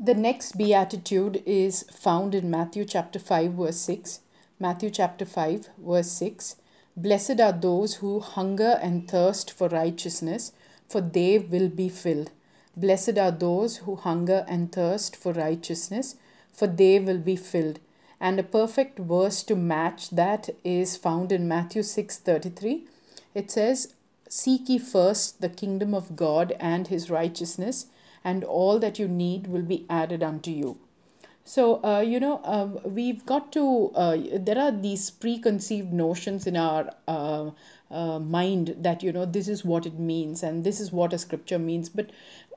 The next beatitude is found in Matthew chapter 5, verse 6. Matthew chapter 5, verse 6. Blessed are those who hunger and thirst for righteousness, for they will be filled. Blessed are those who hunger and thirst for righteousness, for they will be filled. And a perfect verse to match that is found in Matthew 6:33. It says, "Seek ye first the kingdom of God and his righteousness, and all that you need will be added unto you." So, uh, you know, um, we've got to, uh, there are these preconceived notions in our uh, uh, mind that, you know, this is what it means and this is what a scripture means. But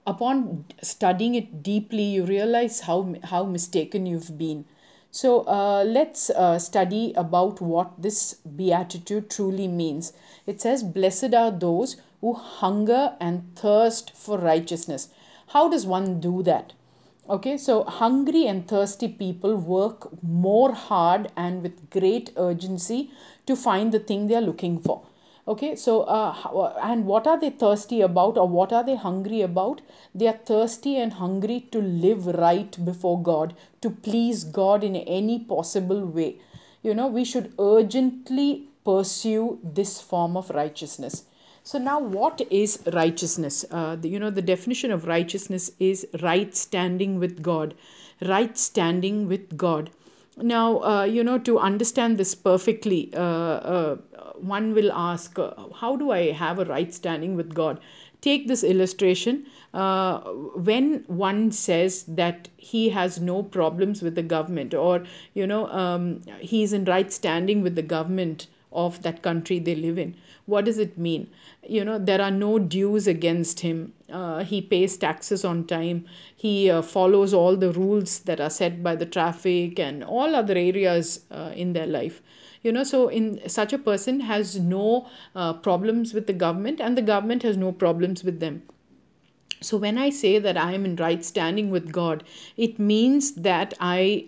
upon studying it deeply, you realize how, how mistaken you've been. So, uh, let's uh, study about what this beatitude truly means. It says, Blessed are those who hunger and thirst for righteousness. How does one do that? Okay, so hungry and thirsty people work more hard and with great urgency to find the thing they are looking for. Okay, so uh, and what are they thirsty about or what are they hungry about? They are thirsty and hungry to live right before God, to please God in any possible way. You know, we should urgently pursue this form of righteousness. So now, what is righteousness? Uh, the, you know, the definition of righteousness is right standing with God. Right standing with God. Now, uh, you know, to understand this perfectly, uh, uh one will ask, uh, how do I have a right standing with God? Take this illustration. Uh, when one says that he has no problems with the government, or you know, um, he's in right standing with the government of that country they live in. What does it mean? You know there are no dues against him. Uh, he pays taxes on time. He uh, follows all the rules that are set by the traffic and all other areas uh, in their life. You know so in such a person has no uh, problems with the government and the government has no problems with them. So when i say that i am in right standing with god it means that i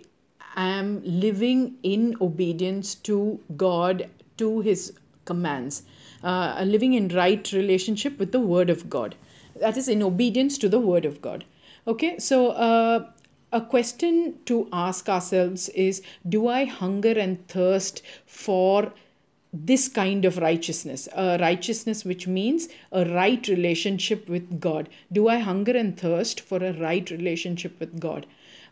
am living in obedience to god to his commands, uh, living in right relationship with the word of God. That is in obedience to the word of God. Okay, so uh, a question to ask ourselves is Do I hunger and thirst for this kind of righteousness? A righteousness which means a right relationship with God. Do I hunger and thirst for a right relationship with God?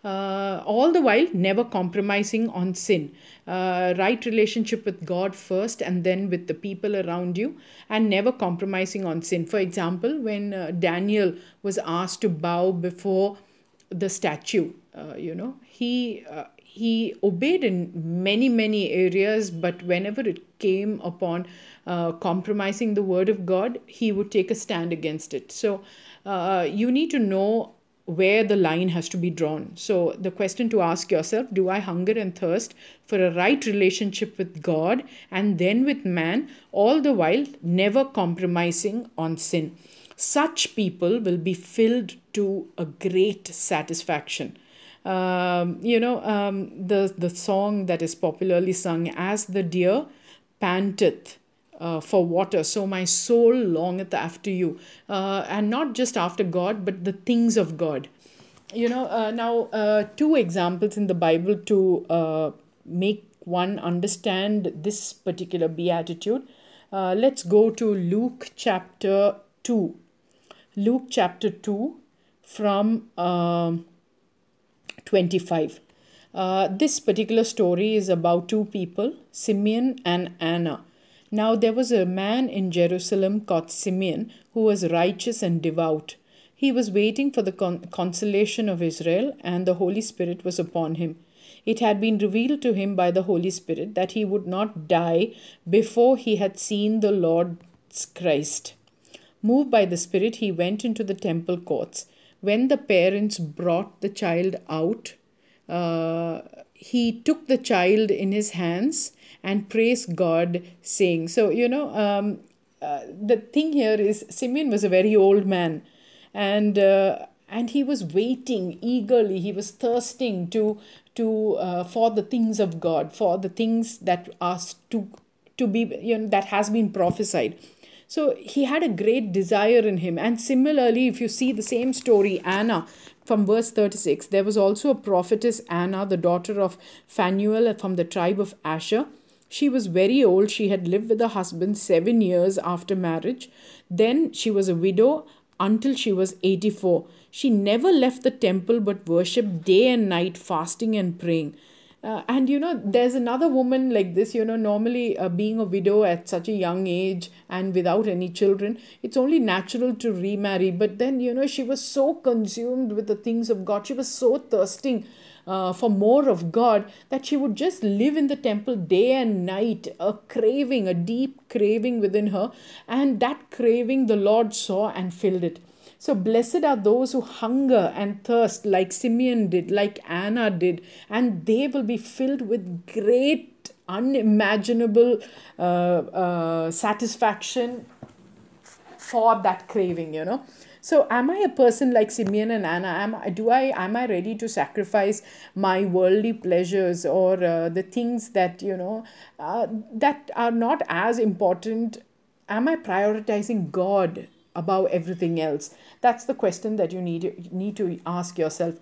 uh, all the while never compromising on sin. Uh, right relationship with God first and then with the people around you, and never compromising on sin. For example, when uh, Daniel was asked to bow before the statue, uh, you know, he uh, he obeyed in many many areas but whenever it came upon uh, compromising the word of god he would take a stand against it so uh, you need to know where the line has to be drawn. So, the question to ask yourself do I hunger and thirst for a right relationship with God and then with man, all the while never compromising on sin? Such people will be filled to a great satisfaction. Um, you know, um, the, the song that is popularly sung, As the deer panteth uh, for water. So my soul longeth after you. Uh, and not just after God, but the things of God. You know, uh, now, uh, two examples in the Bible to uh, make one understand this particular beatitude. Uh, let's go to Luke chapter 2. Luke chapter 2 from um, 25. Uh, this particular story is about two people, Simeon and Anna. Now there was a man in Jerusalem called Simeon who was righteous and devout. He was waiting for the con- consolation of Israel, and the Holy Spirit was upon him. It had been revealed to him by the Holy Spirit that he would not die before he had seen the Lord's Christ. Moved by the Spirit, he went into the temple courts. When the parents brought the child out, uh, he took the child in his hands and praised God, saying, So, you know, um, uh, the thing here is Simeon was a very old man and uh, and he was waiting eagerly. He was thirsting to to uh, for the things of god for the things that are to to be you know that has been prophesied so he had a great desire in him and similarly if you see the same story anna from verse 36 there was also a prophetess Anna, the daughter of Phanuel from the tribe of Asher. She was very old. She had lived with her husband seven years after marriage. Then she was a widow until she was 84. She never left the temple but worshipped day and night, fasting and praying. Uh, and you know, there's another woman like this, you know, normally uh, being a widow at such a young age and without any children, it's only natural to remarry. But then, you know, she was so consumed with the things of God, she was so thirsting. Uh, for more of God, that she would just live in the temple day and night, a craving, a deep craving within her. And that craving the Lord saw and filled it. So, blessed are those who hunger and thirst, like Simeon did, like Anna did, and they will be filled with great, unimaginable uh, uh, satisfaction for that craving, you know. So, am I a person like Simeon and Anna? Am I, do I am I ready to sacrifice my worldly pleasures or uh, the things that you know uh, that are not as important? Am I prioritizing God above everything else? That's the question that you need, need to ask yourself.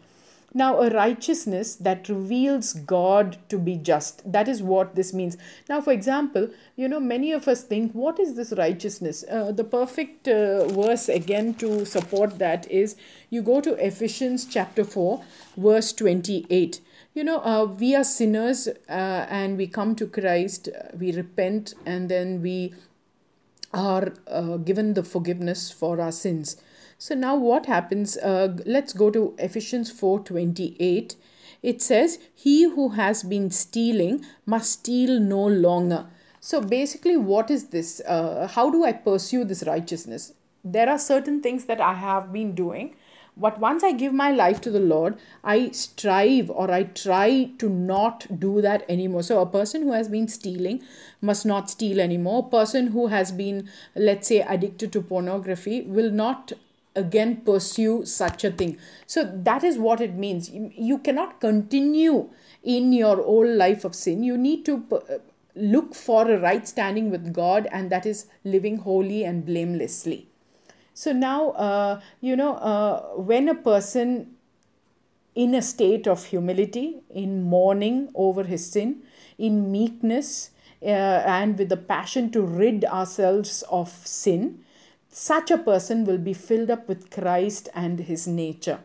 Now, a righteousness that reveals God to be just. That is what this means. Now, for example, you know, many of us think, what is this righteousness? Uh, the perfect uh, verse again to support that is you go to Ephesians chapter 4, verse 28 you know uh, we are sinners uh, and we come to christ we repent and then we are uh, given the forgiveness for our sins. So now what happens uh, let's go to ephesians 4:28 it says he who has been stealing must steal no longer. So basically what is this? Uh, how do i pursue this righteousness? There are certain things that i have been doing but once I give my life to the Lord, I strive or I try to not do that anymore. So, a person who has been stealing must not steal anymore. A person who has been, let's say, addicted to pornography will not again pursue such a thing. So, that is what it means. You, cannot continue in your old life of sin. You need to uh, look for a right standing with God, and that is living holy and blamelessly. So now, uh, you know, uh, when a person in a state of humility, in mourning over his sin, in meekness, uh, and with the passion to rid ourselves of sin, such a person will be filled up with Christ and his nature.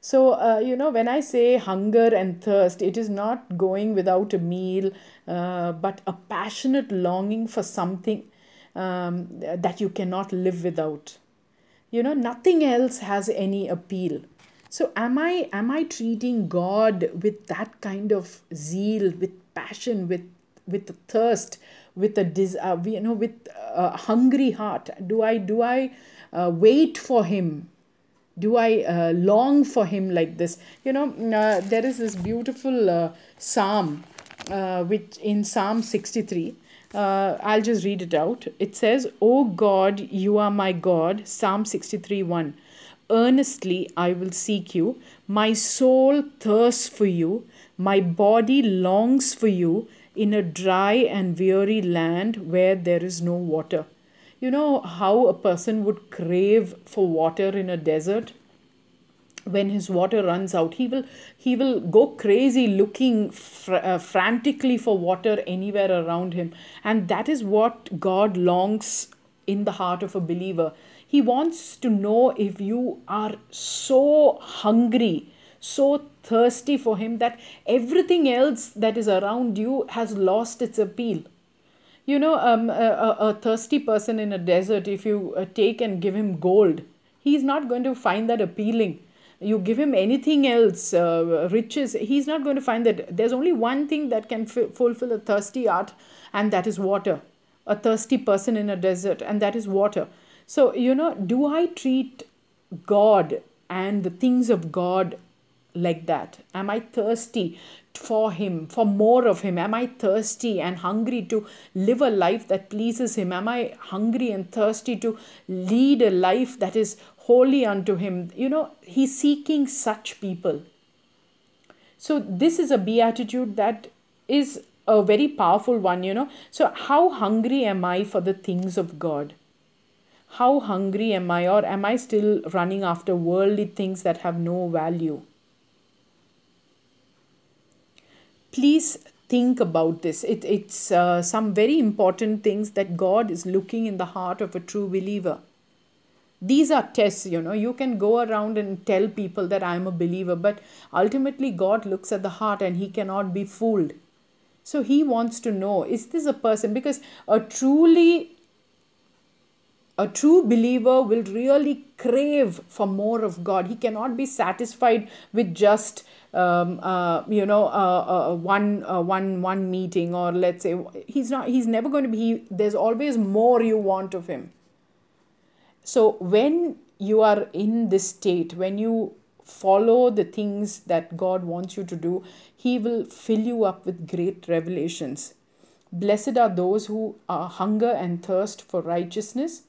So, uh, you know, when I say hunger and thirst, it is not going without a meal, uh, but a passionate longing for something um, that you cannot live without. You know nothing else has any appeal. So am i am i treating god with that kind of zeal with passion with with a thirst with a des- uh, you know with a hungry heart? Do i do i uh, wait for him? Do i uh, long for him like this? You know uh, there is this beautiful uh, psalm uh, which in psalm 63 uh, I'll just read it out. It says, O God, you are my God. Psalm 63 1. Earnestly I will seek you. My soul thirsts for you. My body longs for you in a dry and weary land where there is no water. You know how a person would crave for water in a desert? When his water runs out he will he will go crazy looking fr- uh, frantically for water anywhere around him. And that is what god longs in the heart of a believer. He wants to know if you are so hungry so thirsty for him that everything else that is around you has lost its appeal. You know um, a, a, thirsty person in a desert if you uh, take and give him gold he's not going to find that appealing you give him anything else uh, riches he's not going to find that there's only one thing that can f- fulfill a thirsty heart and that is water. A thirsty person in a desert and that is water. So you know do i treat god and the things of god like that? Am i thirsty for him for more of him? Am i thirsty and hungry to live a life that pleases him? Am i hungry and thirsty to lead a life that is holy unto him. You know, he's seeking such people. So, this is a beatitude that is a very powerful one, you know. So, how hungry am I for the things of God? How hungry am I, or am I still running after worldly things that have no value? Please think about this. It, it's uh, some very important things that God is looking in the heart of a true believer. These are tests, you know. You can go around and tell people that I'm a believer, but ultimately, God looks at the heart and He cannot be fooled. So, He wants to know is this a person? Because a truly a true believer will really crave for more of God. He cannot be satisfied with just um, uh, you know uh, uh, one uh, one one meeting or let's say he's not he's never going to be. He, there's always more you want of him. So when you are in this state, when you follow the things that God wants you to do, He will fill you up with great revelations. Blessed are those who are hunger and thirst for righteousness,